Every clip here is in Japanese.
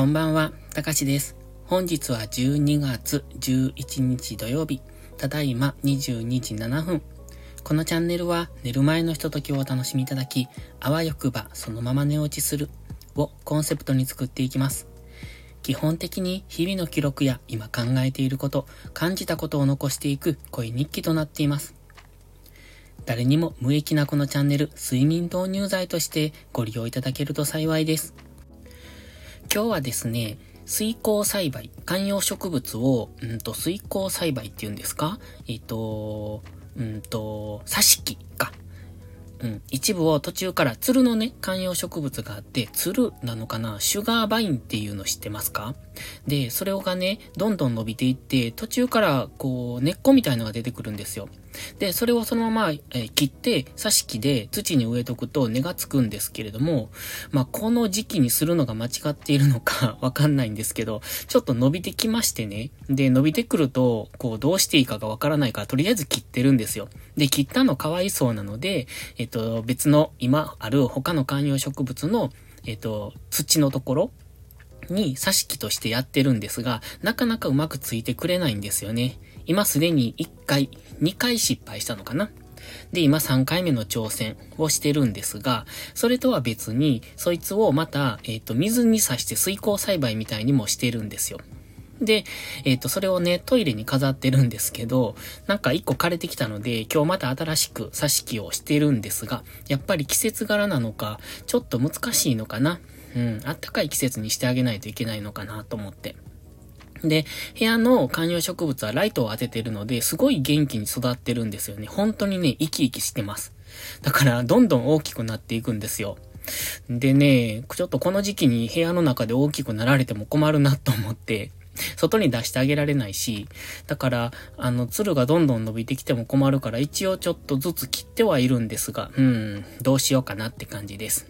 こんばんは、たかしです。本日は12月11日土曜日、ただいま22時7分。このチャンネルは寝る前のひとときをお楽しみいただき、あわよくばそのまま寝落ちするをコンセプトに作っていきます。基本的に日々の記録や今考えていること、感じたことを残していく恋日記となっています。誰にも無益なこのチャンネル、睡眠導入剤としてご利用いただけると幸いです。今日はですね、水耕栽培、観葉植物を、うんと、水耕栽培っていうんですか？えっ、と、うんと、挿し木か。うん、一部を途中から鶴のね、観葉植物があって、鶴なのかな？シュガーバインっていうの知ってますか？で、それがね、どんどん伸びていって、途中からこう、根っこみたいのが出てくるんですよ。で、それをそのまま、え、切って、挿し木で土に植えとくと根がつくんですけれども、まあ、この時期にするのが間違っているのか わかんないんですけど、ちょっと伸びてきましてね。で、伸びてくると、こう、どうしていいかがわからないから、とりあえず切ってるんですよ。で、切ったのかわいそうなので、えっと、別の今ある他の観葉植物の、えっと、土のところに挿し木としてやってるんですが、なかなかうまくついてくれないんですよね。今すでに1回、2回失敗したのかな？で、今3回目の挑戦をしてるんですが、それとは別に、そいつをまた、えっ、ー、と、水に刺して水耕栽培みたいにもしてるんですよ。で、えっ、ー、と、それをね、トイレに飾ってるんですけど、なんか一個枯れてきたので、今日また新しく挿し木をしてるんですが、やっぱり季節柄なのか、ちょっと難しいのかな？うん、あったかい季節にしてあげないといけないのかなと思って。で、部屋の観葉植物はライトを当ててるので、すごい元気に育ってるんですよね。本当にね、生き生きしてます。だから、どんどん大きくなっていくんですよ。でね、ちょっとこの時期に部屋の中で大きくなられても困るなと思って、外に出してあげられないし、だから、あの、鶴がどんどん伸びてきても困るから、一応ちょっとずつ切ってはいるんですが、うん、どうしようかなって感じです。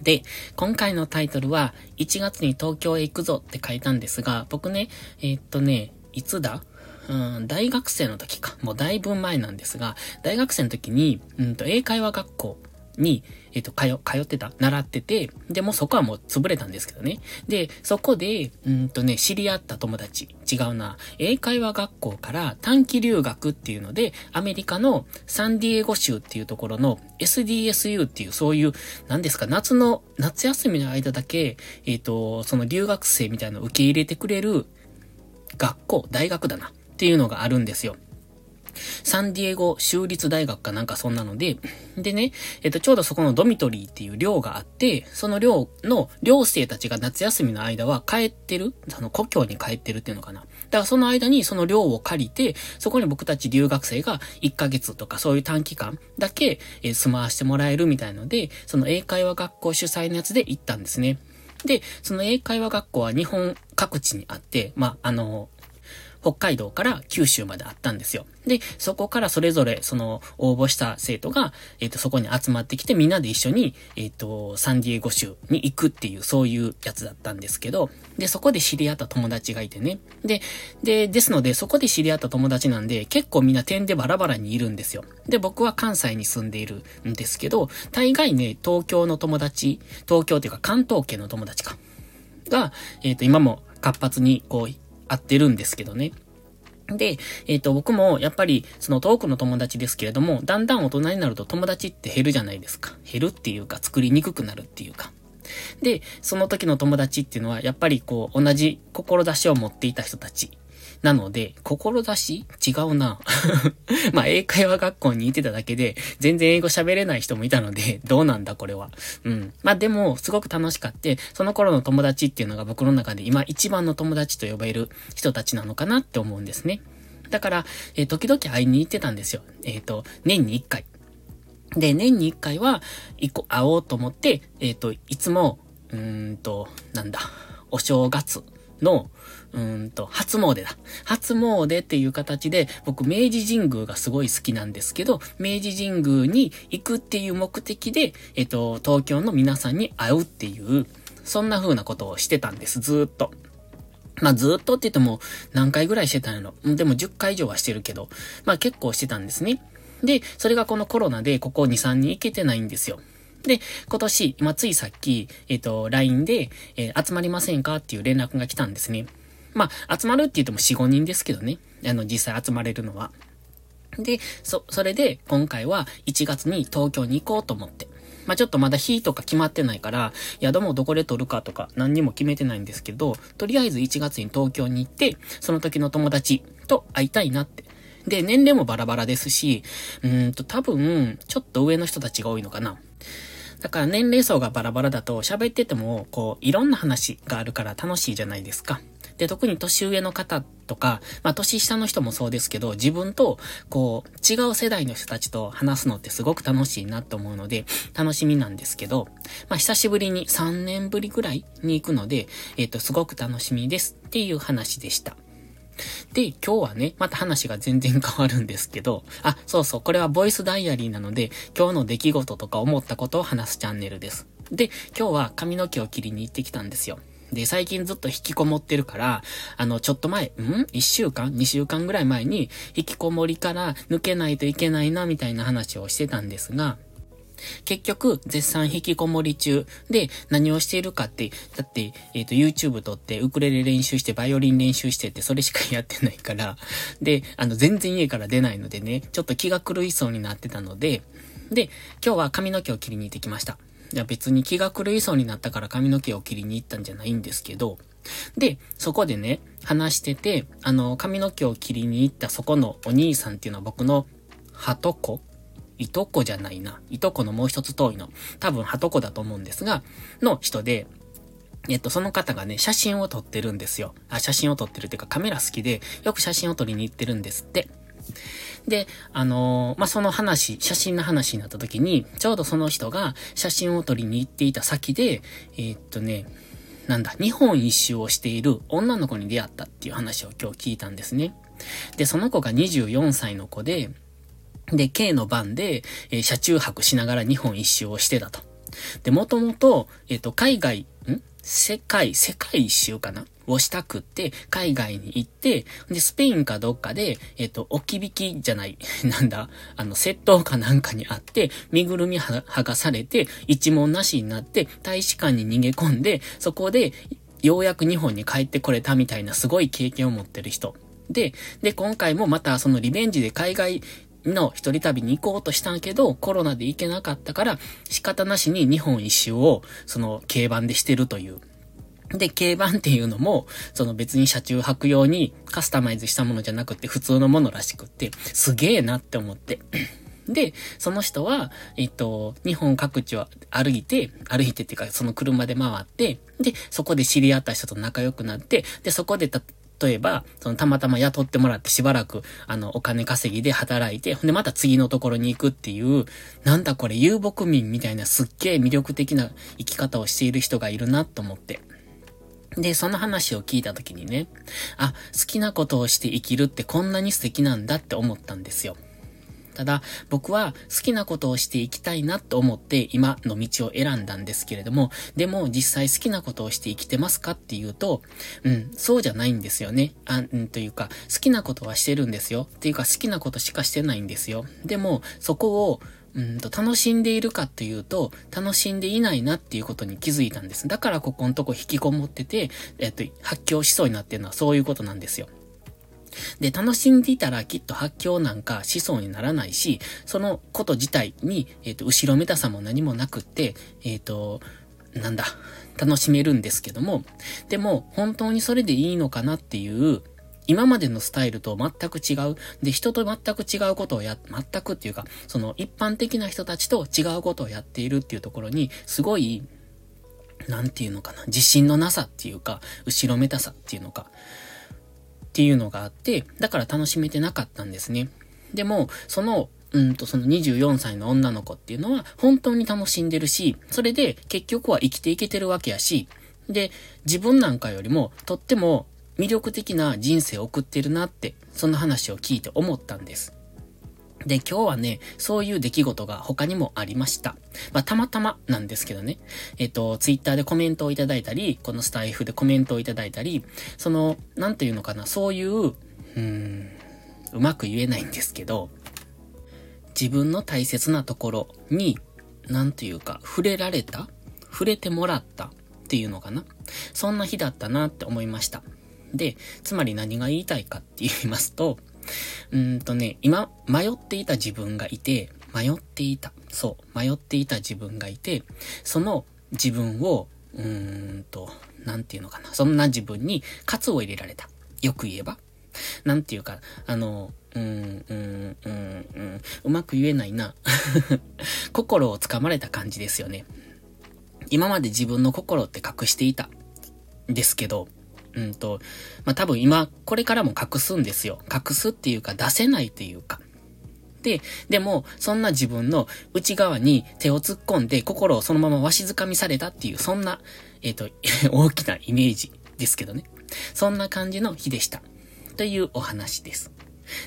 で、今回のタイトルは、1月に東京へ行くぞって書いたんですが、僕ね、えー、っとね、いつだ？うん、大学生の時か。もうだいぶ前なんですが、大学生の時に、うんと、英会話学校に、えっ、と、通、通ってた、習ってて、で、もそこはもう潰れたんですけどね。で、そこで、うんとね、知り合った友達、違うな、英会話学校から短期留学っていうので、アメリカのサンディエゴ州っていうところの SDSU っていうそういう、何ですか、夏の、夏休みの間だけ、えっ、と、その留学生みたいなのを受け入れてくれる学校、大学だなっていうのがあるんですよ。サンディエゴ州立大学かなんかそんなので、でね、えっと、ちょうどそこのドミトリーっていう寮があって、その寮の寮生たちが夏休みの間は帰ってる、その故郷に帰ってるっていうのかな。だからその間にその寮を借りて、そこに僕たち留学生が1ヶ月とかそういう短期間だけ、住まわしてもらえるみたいので、その英会話学校主催のやつで行ったんですね。で、その英会話学校は日本各地にあって、まあ、あの、北海道から九州まであったんですよ。で、そこからそれぞれ、その、応募した生徒が、えっ、ー、と、そこに集まってきて、みんなで一緒に、えっ、ー、と、サンディエゴ州に行くっていう、そういうやつだったんですけど、で、そこで知り合った友達がいてね。で、で、ですので、そこで知り合った友達なんで、結構みんな点でバラバラにいるんですよ。で、僕は関西に住んでいるんですけど、大概ね、東京の友達、東京っていうか関東圏の友達か、が、えっ、ー、と、今も活発に、こう、合ってるんですけどね。で、えっ、ー、と、僕もやっぱり、その遠くの友達ですけれども、だんだん大人になると友達って減るじゃないですか。減るっていうか、作りにくくなるっていうか。で、その時の友達っていうのは、やっぱりこう、同じ志を持っていた人たちなので、志違うな。まあ、英会話学校にいてただけで、全然英語喋れない人もいたので、どうなんだこれは。うん。まあ、でも、すごく楽しかって、その頃の友達っていうのが僕の中で今一番の友達と呼ばれる人たちなのかなって思うんですね。だから、えー、時々会いに行ってたんですよ。えっ、ー、と、年に一回。で、年に一回は、一個会おうと思って、えっ、ー、と、いつも、うーんと、なんだ、お正月の、うんと、初詣だ。初詣っていう形で、僕、明治神宮がすごい好きなんですけど、明治神宮に行くっていう目的で、えっと、東京の皆さんに会うっていう、そんな風なことをしてたんです、ずっと。まあずっとって言っても何回ぐらいしてたんやろ。でも10回以上はしてるけど、まあ結構してたんですね。で、それがこのコロナでここ2、3に行けてないんですよ。で、今年、今ついさっき、えっ、ー、と、LINE で、えー、集まりませんかっていう連絡が来たんですね。まあ、集まるって言っても4、5人ですけどね。あの、実際集まれるのは。で、そ、それで、今回は1月に東京に行こうと思って。まあ、ちょっとまだ日とか決まってないから、宿もどこで撮るかとか何にも決めてないんですけど、とりあえず1月に東京に行って、その時の友達と会いたいなって。で、年齢もバラバラですし、うんと多分、ちょっと上の人たちが多いのかな。だから年齢層がバラバラだと喋ってても、こう、いろんな話があるから楽しいじゃないですか。で、特に年上の方とか、まあ年下の人もそうですけど、自分と、こう、違う世代の人たちと話すのってすごく楽しいなと思うので、楽しみなんですけど、まあ久しぶりに3年ぶりぐらいに行くので、えっ、ー、と、すごく楽しみですっていう話でした。で、今日はね、また話が全然変わるんですけど、あ、そうそう、これはボイスダイアリーなので、今日の出来事とか思ったことを話すチャンネルです。で、今日は髪の毛を切りに行ってきたんですよ。で、最近ずっと引きこもってるから、あの、ちょっと前、ん ?1 週間 ?2 週間ぐらい前に、引きこもりから抜けないといけないな、みたいな話をしてたんですが、結局、絶賛引きこもり中。で何をしているかって、だって、えっ、ー、と、YouTube 撮ってウクレレ練習して、バイオリン練習してってそれしかやってないから、で、あの、全然家から出ないのでね、ちょっと気が狂いそうになってたので、で、今日は髪の毛を切りに行ってきました。いや別に気が狂いそうになったから髪の毛を切りに行ったんじゃないんですけど、で、そこでね、話してて、あの、髪の毛を切りに行ったそこのお兄さんっていうのは僕の、はとこいとこじゃないな。いとこのもう一つ遠いの。多分、はとこだと思うんですが、の人で、えっと、その方がね、写真を撮ってるんですよ。あ、写真を撮ってるっていうかカメラ好きで、よく写真を撮りに行ってるんですって。で、あのー、まあ、その話、写真の話になった時に、ちょうどその人が写真を撮りに行っていた先で、えー、っとね、なんだ、日本一周をしている女の子に出会ったっていう話を今日聞いたんですね。で、その子が24歳の子で、で、K の番で、えー、車中泊しながら日本一周をしてたと。で、もともと、えっ、ー、と、海外、ん？世界、世界一周かな？をしたくって、海外に行って、で、スペインかどっかで、えっ、ー、と、置き引きじゃない、なんだ、あの、窃盗かなんかにあって、身ぐるみ剥がされて、一文なしになって、大使館に逃げ込んで、そこで、ようやく日本に帰ってこれたみたいなすごい経験を持ってる人。で、で、今回もまたそのリベンジで海外の一人旅に行こうとしたんけど、コロナで行けなかったから、仕方なしに日本一周を、その、軽バンでしてるという。で、軽バンっていうのも、その別に車中泊用にカスタマイズしたものじゃなくて普通のものらしくって、すげえなって思って。で、その人は、えっと、日本各地を歩いて、歩いてっていうか、その車で回って、で、そこで知り合った人と仲良くなって、で、そこでた、例えば、そのたまたま雇ってもらってしばらく、あの、お金稼ぎで働いて、ほんでまた次のところに行くっていう、なんだこれ遊牧民みたいなすっげえ魅力的な生き方をしている人がいるなと思って。で、その話を聞いた時にね、あ、好きなことをして生きるってこんなに素敵なんだって思ったんですよ。ただ、僕は好きなことをしていきたいなと思って今の道を選んだんですけれども、でも実際好きなことをして生きてますかっていうと、うん、そうじゃないんですよね。あ、うん、というか、好きなことはしてるんですよ。っていうか好きなことしかしてないんですよ。でも、そこを、うんと、楽しんでいるかっていうと、楽しんでいないなっていうことに気づいたんです。だからここのとこ引きこもってて、えっと、発狂しそうになってるのはそういうことなんですよ。で、楽しんでいたらきっと発狂なんかしそうにならないし、そのこと自体に、えっ、ー、と、後ろめたさも何もなくって、えっ、ー、と、なんだ、楽しめるんですけども、でも、本当にそれでいいのかなっていう、今までのスタイルと全く違う。で、人と全く違うことをや、全くっていうか、その一般的な人たちと違うことをやっているっていうところに、すごい、なんていうのかな、自信のなさっていうか、後ろめたさっていうのか、っていうのがあって、だから楽しめてなかったんですね。でも、その、うんと、その24歳の女の子っていうのは本当に楽しんでるし、それで結局は生きていけてるわけやし、で、自分なんかよりもとっても魅力的な人生を送ってるなって、その話を聞いて思ったんです。で、今日はね、そういう出来事が他にもありました。まあ、たまたまなんですけどね。えっと、ツイッターでコメントをいただいたり、このスタイフでコメントをいただいたり、その、なんていうのかな、そういう、うーん、うまく言えないんですけど、自分の大切なところになんていうか、触れられた触れてもらったっていうのかなそんな日だったなって思いました。で、つまり何が言いたいかって言いますと、うんとね、今、迷っていた自分がいて、迷っていた。そう、迷っていた自分がいて、その自分を、うーんと、なんていうのかな。そんな自分に喝を入れられた。よく言えば。なんていうか、あの、うん、うん、うん、うん、うまく言えないな。心をつかまれた感じですよね。今まで自分の心って隠していた。ですけど、うんと、まあ、多分今、これからも隠すんですよ。隠すっていうか出せないっていうか。で、でも、そんな自分の内側に手を突っ込んで心をそのままわしづかみされたっていう、そんな、えっ、ー、と、大きなイメージですけどね。そんな感じの日でした。というお話です。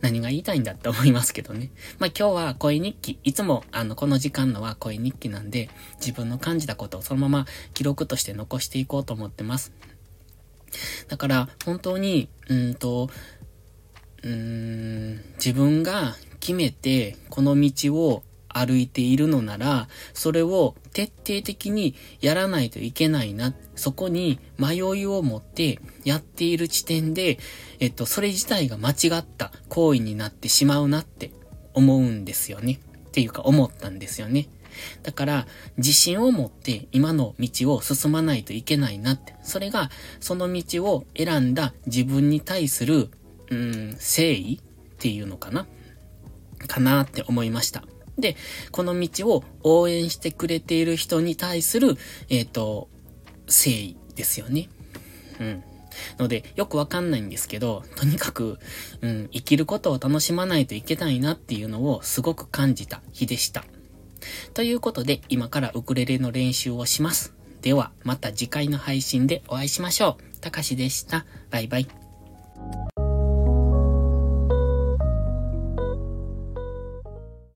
何が言いたいんだって思いますけどね。まあ、今日は声日記。いつも、あの、この時間のは声日記なんで、自分の感じたことをそのまま記録として残していこうと思ってます。だから、本当に、うんと、うん、自分が決めて、この道を歩いているのなら、それを徹底的にやらないといけないな。そこに迷いを持ってやっている時点で、えっと、それ自体が間違った行為になってしまうなって思うんですよね。っていうか思ったんですよね。だから、自信を持って今の道を進まないといけないなって。それが、その道を選んだ自分に対する、うん、誠意っていうのかなかなって思いました。で、この道を応援してくれている人に対する、えっ、ー、と、誠意ですよね。うん。ので、よくわかんないんですけど、とにかく、うん、生きることを楽しまないといけないなっていうのをすごく感じた日でした。ということで、今からウクレレの練習をします。では、また次回の配信でお会いしましょう。たかしでした。バイバイ。